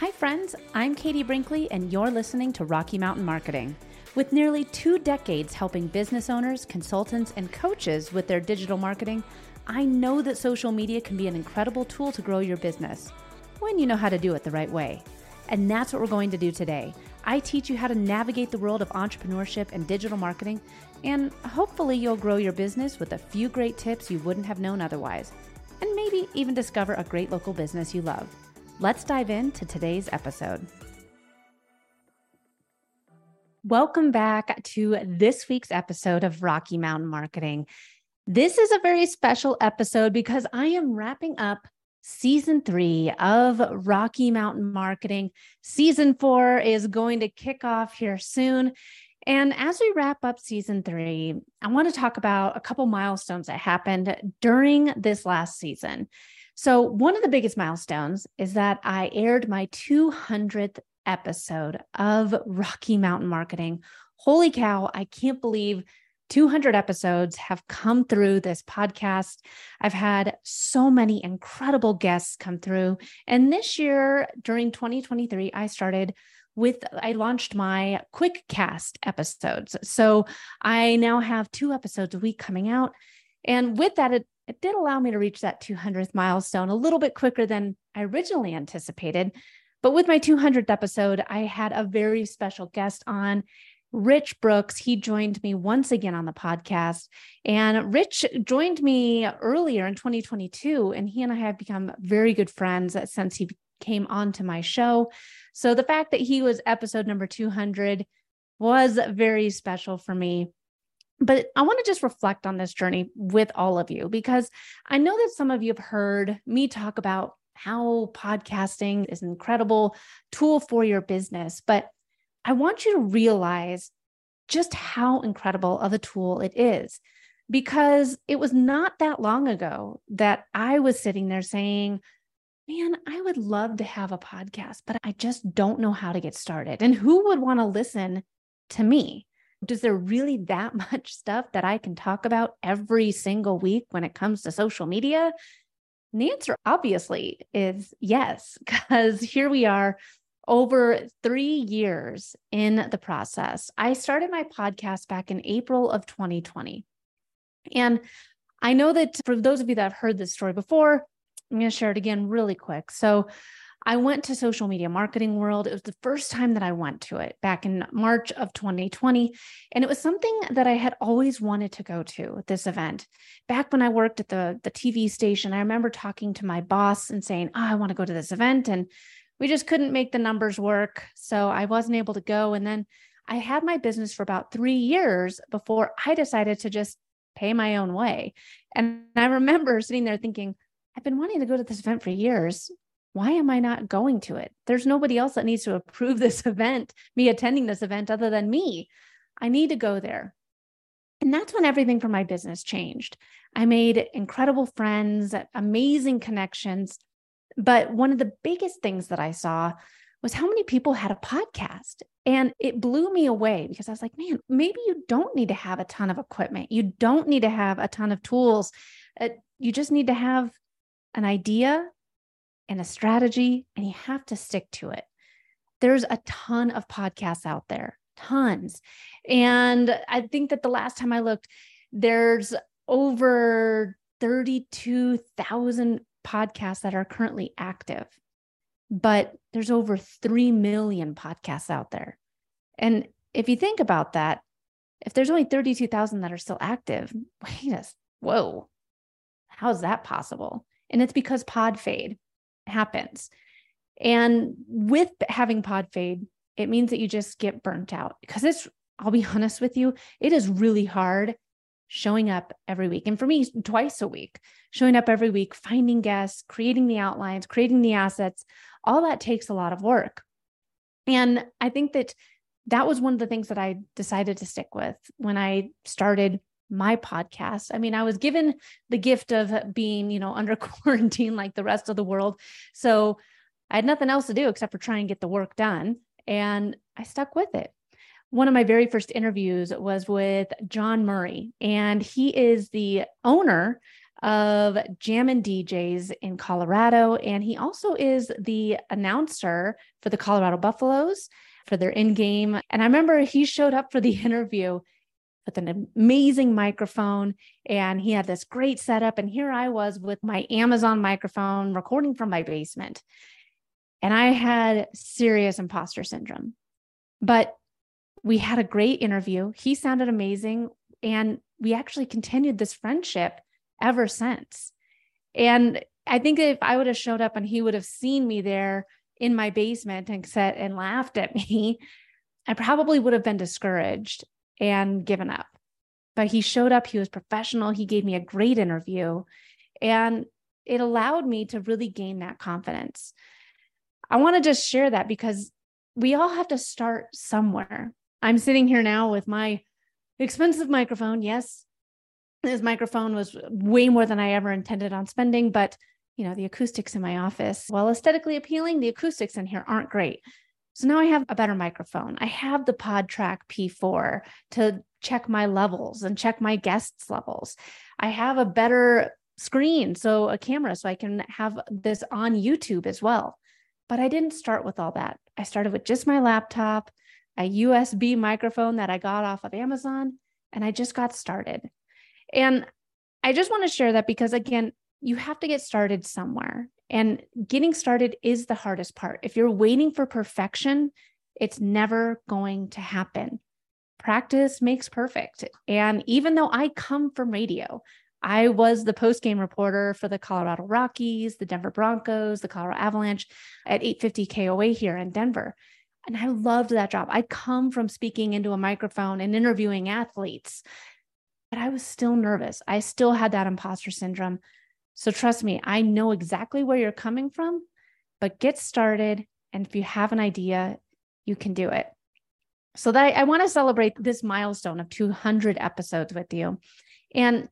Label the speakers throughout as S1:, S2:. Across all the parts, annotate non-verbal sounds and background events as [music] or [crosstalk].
S1: Hi, friends. I'm Katie Brinkley, and you're listening to Rocky Mountain Marketing. With nearly two decades helping business owners, consultants, and coaches with their digital marketing, I know that social media can be an incredible tool to grow your business when you know how to do it the right way. And that's what we're going to do today. I teach you how to navigate the world of entrepreneurship and digital marketing, and hopefully, you'll grow your business with a few great tips you wouldn't have known otherwise, and maybe even discover a great local business you love. Let's dive into today's episode. Welcome back to this week's episode of Rocky Mountain Marketing. This is a very special episode because I am wrapping up season three of Rocky Mountain Marketing. Season four is going to kick off here soon. And as we wrap up season three, I want to talk about a couple milestones that happened during this last season. So, one of the biggest milestones is that I aired my 200th episode of Rocky Mountain Marketing. Holy cow, I can't believe 200 episodes have come through this podcast. I've had so many incredible guests come through. And this year, during 2023, I started with I launched my quick cast episodes. So I now have two episodes a week coming out. And with that, it it did allow me to reach that 200th milestone a little bit quicker than I originally anticipated. But with my 200th episode, I had a very special guest on. Rich Brooks, he joined me once again on the podcast. And Rich joined me earlier in 2022, and he and I have become very good friends since he came onto my show. So the fact that he was episode number 200 was very special for me. But I want to just reflect on this journey with all of you because I know that some of you have heard me talk about how podcasting is an incredible tool for your business. But I want you to realize just how incredible of a tool it is because it was not that long ago that I was sitting there saying, Man, I would love to have a podcast, but I just don't know how to get started. And who would want to listen to me? Is there really that [laughs] much stuff that I can talk about every single week when it comes to social media? And the answer obviously is yes, [laughs] because here we are over three years in the process. I started my podcast back in April of 2020. And I know that for those of you that have heard this story before, I'm going to share it again really quick. So, I went to social media marketing world. It was the first time that I went to it back in March of 2020. And it was something that I had always wanted to go to this event. Back when I worked at the, the TV station, I remember talking to my boss and saying, oh, I want to go to this event. And we just couldn't make the numbers work. So I wasn't able to go. And then I had my business for about three years before I decided to just pay my own way. And I remember sitting there thinking, I've been wanting to go to this event for years why am I not going to it? There's nobody else that needs to approve [laughs] this event, me attending this event other than me. I need to go there. And that's when everything for my business changed. I made incredible friends, amazing connections. But one of the biggest things that I saw was how many people had a podcast. And it blew me away because I was like, man, maybe you don't need to have a ton of equipment. You don't need to have a ton of tools. Uh, you just need to have an idea and a strategy, and you have to stick to it. There's a ton of podcasts out there, tons. And I think that the last time I looked, there's over 32,000 podcasts that are currently active, but there's over 3 million podcasts out there. And if you think about that, if there's only 32,000 that are still active, wait a whoa, how is that possible? And it's because pod fade happens. And with having pod fade, it means that you just get burnt out because it's, I'll be [laughs] honest with you, it is really hard showing up every week. And for me, twice a week, showing up every week, finding guests, creating the outlines, creating the assets, all that takes a lot of work. And I think that that was one of the things that I decided to stick with when I started my podcast. I mean, I was given the gift of being, you know, [laughs] under quarantine like the rest of the world. So I had nothing else to do except for try and get the work done. And I stuck with it. One of my very first interviews was with John Murray, and he is the owner of Jammin' DJs in Colorado. And he also is the announcer for the Colorado Buffaloes for their in game. And I remember he showed up for the [laughs] interview with an amazing microphone and he had this great setup. And here I was with my Amazon microphone recording from my basement. And I had serious imposter syndrome. But we had a great interview. He sounded amazing. And we actually continued this friendship ever since. And I think if I would have showed up and he would have seen me there in my basement and said and laughed at me, [laughs] I probably would have been discouraged and given up. But he showed up, he was professional, he gave me a great interview, and it allowed me to really gain that confidence. I want to just share that because we all have to start somewhere. I'm sitting here now with my expensive microphone. Yes, this microphone was way more than I ever intended on spending, but you know, the acoustics in my office, while aesthetically appealing, the acoustics in here aren't great. So now I have a better microphone. I have the PodTrak P4 to check my levels and check my guests' levels. I have a better screen, so a camera, so I can have this on YouTube as well. But I didn't start with all that. I started with just my laptop, a USB microphone that I got off of Amazon, and I just got started. And I just want to share that because, again, you have to get started somewhere. And getting started is the hardest part. If you're waiting for perfection, it's never going to happen. Practice makes perfect. And even though I come from radio, I was the post game reporter for the Colorado Rockies, the Denver Broncos, the Colorado Avalanche at 850 KOA here in Denver. And I loved that job. I come from speaking into a microphone and interviewing athletes, but I was still nervous. I still had that imposter syndrome. So trust me, I know exactly where you're coming from, but get started. And if you have an idea, you can do it. So that I, I want to celebrate this milestone of 200 episodes with you. And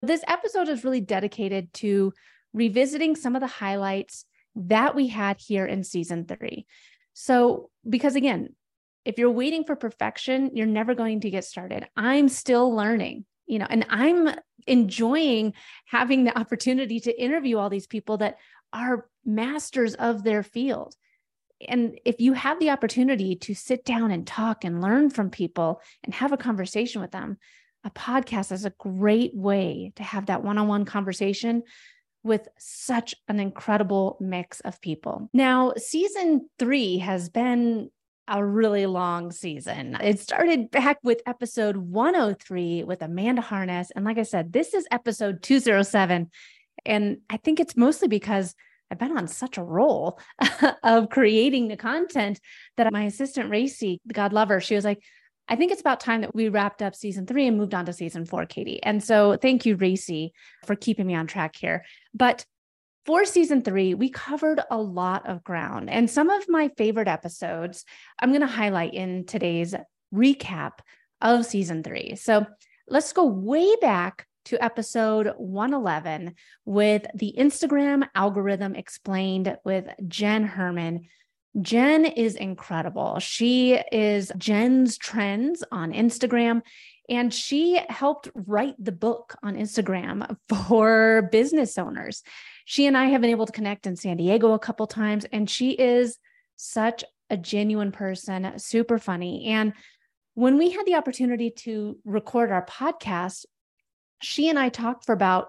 S1: this episode is really dedicated to revisiting some of the highlights that we had here in season three. So, because again, if you're waiting for perfection, you're never going to get started. I'm still learning, you know, and I'm enjoying having the opportunity to interview all these people that are masters of their field. And if you have the opportunity to sit down and talk and learn from people and have a conversation with them, a podcast is a great way to have that one on one conversation with such an incredible mix of people. Now, season three has been a really long season. It started back with episode 103 with Amanda Harness. And like I said, this is episode 207. And I think it's mostly because I've been on such a roll [laughs] of creating the content that my assistant Racy, God love her, she was like, I think it's about time that we wrapped up season three and moved on to season four, Katie. And so thank you, Racy, for keeping me on track here. But for season three, we covered a lot of ground. And some of my favorite episodes I'm going to highlight in today's recap of season three. So let's go way back to episode 111 with the Instagram algorithm explained with Jenn Herman. Jenn is incredible. She is Jenn's Trends on Instagram, and she helped write the book on Instagram [laughs] for business owners. She and I have been able to connect in San Diego a couple times, and she is such a genuine person, super funny. And when we had the opportunity to record our podcast, she and I talked for about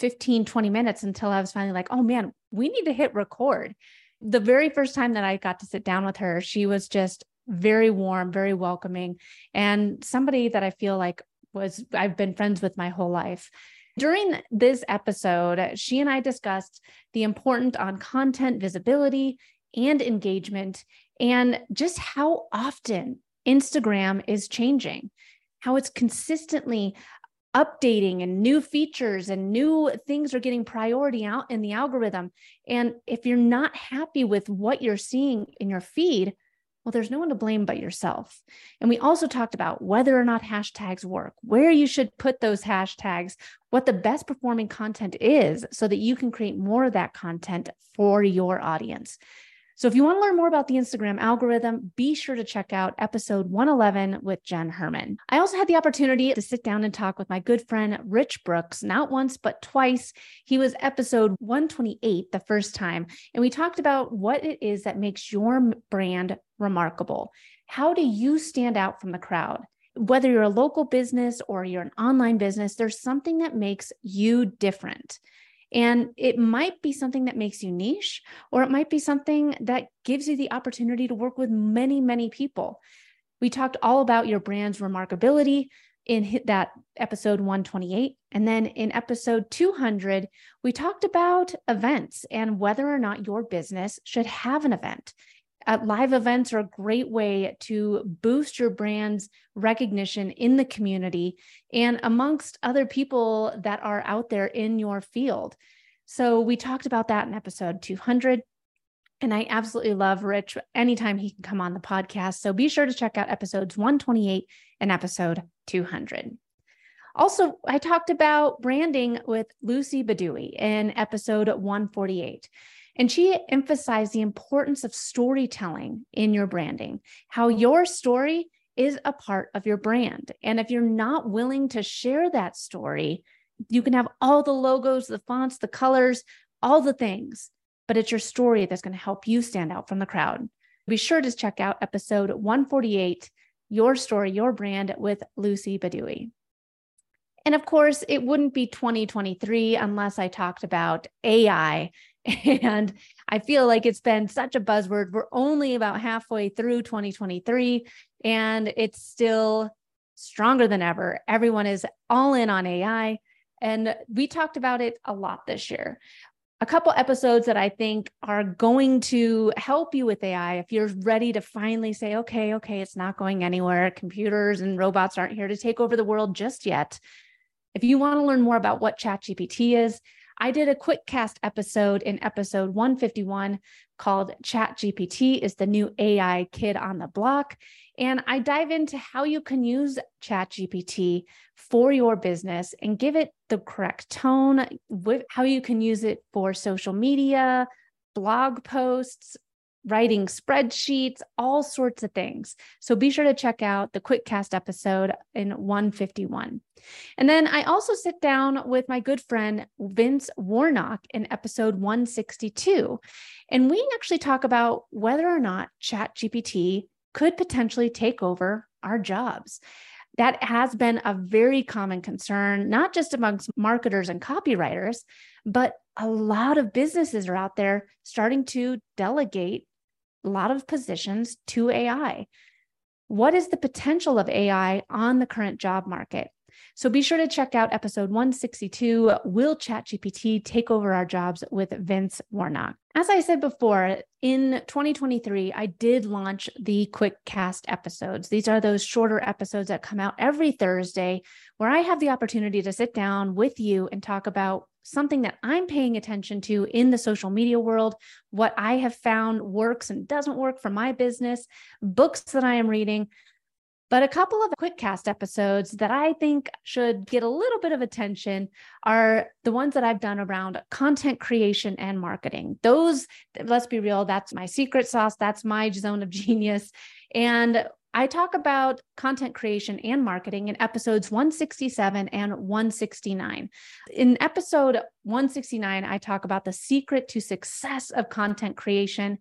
S1: 15, 20 minutes until I was finally like, oh man, we need to hit record the very first time that I got to sit down with her, she was just very warm, very welcoming, and somebody that I feel like was I've been friends with my whole life. During this episode, she and I discussed the importance on content visibility and engagement, and just how often Instagram is changing, how it's consistently updating and new features and new things are getting priority out in the algorithm. And if you're not happy with what you're seeing in your feed, well, there's no one to blame but yourself. And we also talked about whether or not hashtags work, where you should put those hashtags, what the best performing content is so that you can create more of that content for your audience. So if you want to learn more about the Instagram algorithm, be sure to check out episode 111 with Jenn Herman. I also had the opportunity to sit down and talk with my good friend Rich Brooks, not once, but twice. He was episode 128 the first time, and we talked about what it is that makes your brand remarkable. How do you stand out from the crowd? Whether you're a local business or you're an online business, there's something that makes you different. And it might be something that makes you niche, or it might be something that gives you the opportunity to work with many, many people. We talked all about your brand's remarkability in that episode 128. And then in episode 200, we talked about events and whether or not your business should have an event. Uh, live events are a great way to boost your brand's recognition in the community and amongst other people that are out there in your field. So, we talked about that in episode 200. And I absolutely love Rich anytime he can come on the podcast. So, be sure to check out episodes 128 and episode 200. Also, I talked about branding with Lucy Badui in episode 148. And she emphasized the importance of storytelling in your branding, how your story is a part of your brand. And if you're not willing to share that story, you can have all the logos, the fonts, the colors, all the things, but it's your story that's going to help you stand out from the crowd. Be sure to check out episode 148 Your Story, Your Brand with Lucy Badui. And of course, it wouldn't be 2023 unless I talked about AI [laughs] and I feel like it's been such a buzzword. We're only about halfway through 2023, and it's still stronger than ever. Everyone is all in on AI. And we talked about it a lot this year. A couple episodes that I think are going to help you with AI if you're ready to finally say, okay, okay, it's not going anywhere. Computers and robots aren't here to take over the world just yet. If you want to learn more about what ChatGPT is, I did a quick cast episode in episode 151 called Chat GPT is the new AI kid on the block. And I dive into how you can use Chat GPT for your business and give it the correct tone, with how you can use it for social media, blog posts, writing spreadsheets, all sorts of things. So be sure to check out the QuickCast episode in 151. And then I also sit down with my good friend Vince Warnock in episode 162. And we actually talk about whether or not ChatGPT could potentially take over our jobs. That has been a very common concern, not just amongst marketers and copywriters, but a lot of businesses are out there starting to delegate a lot of positions to AI. What is the potential of AI on the current job market? So be sure to check out episode 162 Will ChatGPT Take Over Our Jobs with Vince Warnock? As I said before, in 2023, I did launch the quick cast episodes. These are those shorter episodes that come out every Thursday where I have the opportunity to sit down with you and talk about something that I'm paying attention to in the social media world, what I have found works and doesn't work for my business, books that I am reading. But a couple of quick cast episodes that I think should get a little bit of attention are the ones that I've done around content creation and marketing. Those, let's be real, that's my secret sauce, that's my zone of genius. And I talk about content creation and marketing in episodes 167 and 169. In episode 169, I talk about the secret to success of content creation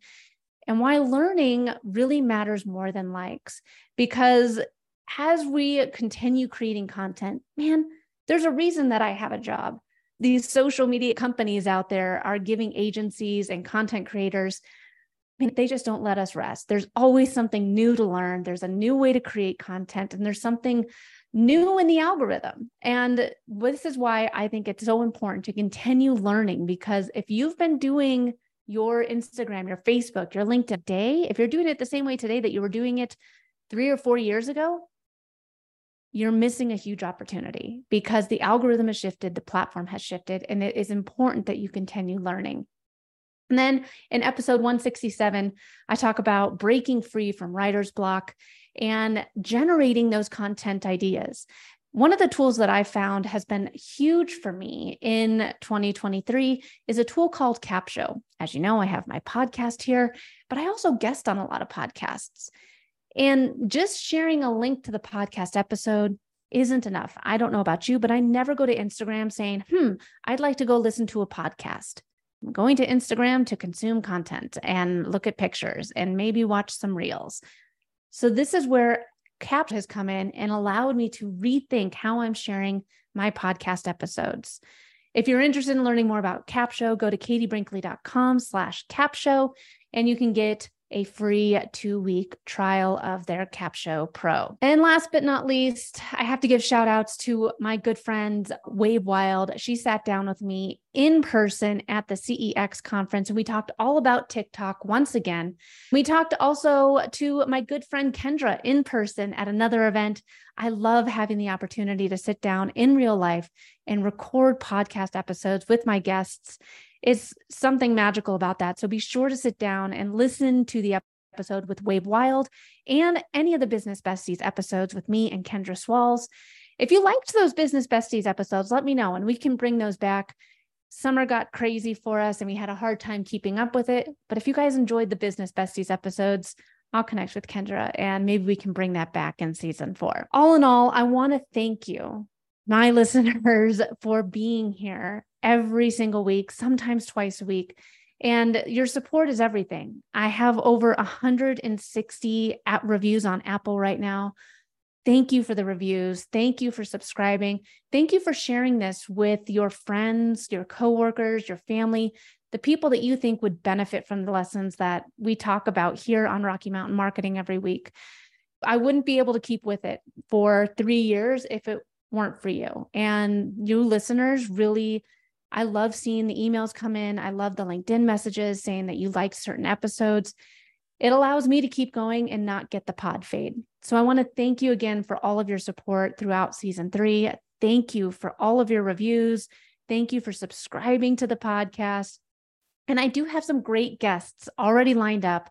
S1: and why learning really matters more than likes. Because as we continue creating content, man, there's a reason that I have a job. These social media companies out there are giving agencies and content creators mean, they just don't let us rest. There's always something new to learn. There's a new way to create content, and there's something new in the algorithm. And this is why I think it's so important to continue learning because if you've been doing your Instagram, your Facebook, your LinkedIn day, if you're doing it the same way today that you were doing it three or four years ago, you're missing a huge opportunity because the algorithm has shifted, the platform has shifted, and it is important that you continue learning. And then in episode 167, I talk about breaking free from writer's block and generating those content ideas. One of the tools that I found has been huge for me in 2023 is a tool called Capsho. As you know, I have my podcast here, but I also guest on a lot of podcasts. And just sharing a link to the podcast episode isn't enough. I don't know about you, but I never go to Instagram saying, hmm, I'd like to go listen to a podcast. Going to Instagram to consume content and look at pictures and maybe watch some reels. So, this is where Cap has come in and allowed me to rethink how I'm sharing my podcast episodes. If you're interested in learning more about Capsho, go to katiebrinkley.com slash capsho and you can get a free two week trial of their Capsho Pro. And last but not least, I have to give shout outs to my good friend Wave Wyld. She sat down with me in person at the CEX conference and we talked all about TikTok once again. We talked also to my good friend Kendra in person at another event. I love having the opportunity to sit down in real life and record podcast episodes with my guests it's something magical about that. So be sure to sit down and listen to the episode with Wave Wyld and any of the Business Besties episodes with me and Kendra Swalls. If you liked those Business Besties episodes, let me know and we can bring those back. Summer got crazy for us and we had a hard time keeping up with it. But if you guys enjoyed the Business Besties episodes, I'll connect with Kendra and maybe we can bring that back in season four. All in all, I want to thank you, my [laughs] listeners, for being here every single week, sometimes twice a week. And your support is everything. I have over 160 app reviews on Apple right now. Thank you for the reviews. Thank you for subscribing. Thank you for sharing this with your friends, your coworkers, your family, the people that you think would benefit from the lessons that we talk about here on Rocky Mountain Marketing every week. I wouldn't be able to keep with it for three years if it weren't for you. And you listeners really I love seeing the emails come in. I love the LinkedIn messages saying that you like certain episodes. It allows me to keep going and not get the pod fade. So I want to thank you again for all of your support throughout season three. Thank you for all of your reviews. Thank you for subscribing to the podcast. And I do have some great guests already lined up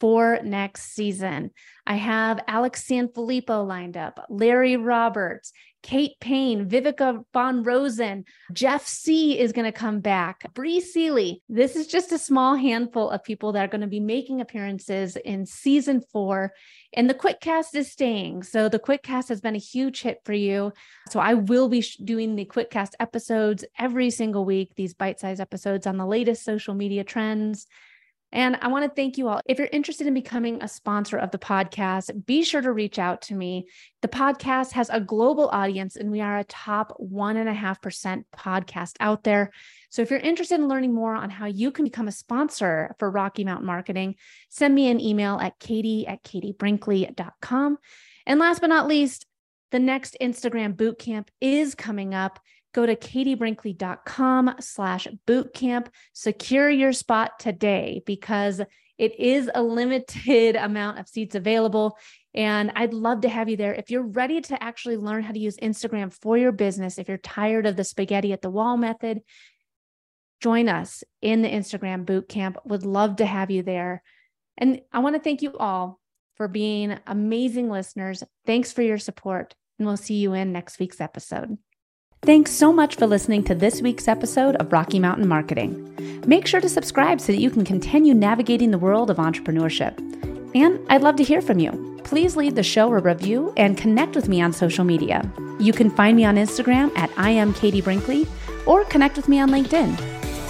S1: for next season. I have Alex Sanfilippo lined up, Larry Roberts, Kate Payne, Viveka Von Rosen, Jeff Sieh is going to come back, Bree Seeley. This is just a small handful of people that are going to be making appearances in season four. And the quick cast is staying. So the quick cast has been a huge hit for you. So I will be doing the quick cast episodes every single week, these bite sized episodes on the latest social media trends and I want to thank you all. If you're interested in becoming a sponsor of the podcast, be sure to reach out to me. The podcast has a global audience, and we are a top 1.5% podcast out there. So if you're interested in learning more on how you can become a sponsor for Rocky Mountain Marketing, send me an email at katie at katiebrinkley.com. And last but not least, the next Instagram bootcamp is coming up go to katiebrinkley.com slash bootcamp. Secure your spot today because it is a limited [laughs] amount of seats available. And I'd love to have you there. If you're ready to actually learn how to use Instagram for your business, if you're tired of the spaghetti at the wall method, join us in the Instagram bootcamp. Would love to have you there. And I want to thank you all for being amazing listeners. Thanks for your support, and we'll see you in next week's episode. Thanks so much for listening to this week's episode of Rocky Mountain Marketing. Make sure to subscribe so that you can continue navigating the world of entrepreneurship. And I'd love to hear from you. Please leave the show a review and connect with me on social media. You can find me on Instagram at I am Katie Brinkley or connect with me on LinkedIn.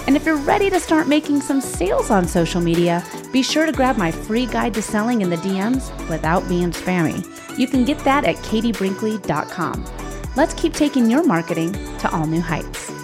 S1: And if you're ready to start making some sales on social media, be sure to grab my free guide to selling in the DMs without being spammy. You can get that at katiebrinkley.com. Let's keep taking your marketing to all new heights.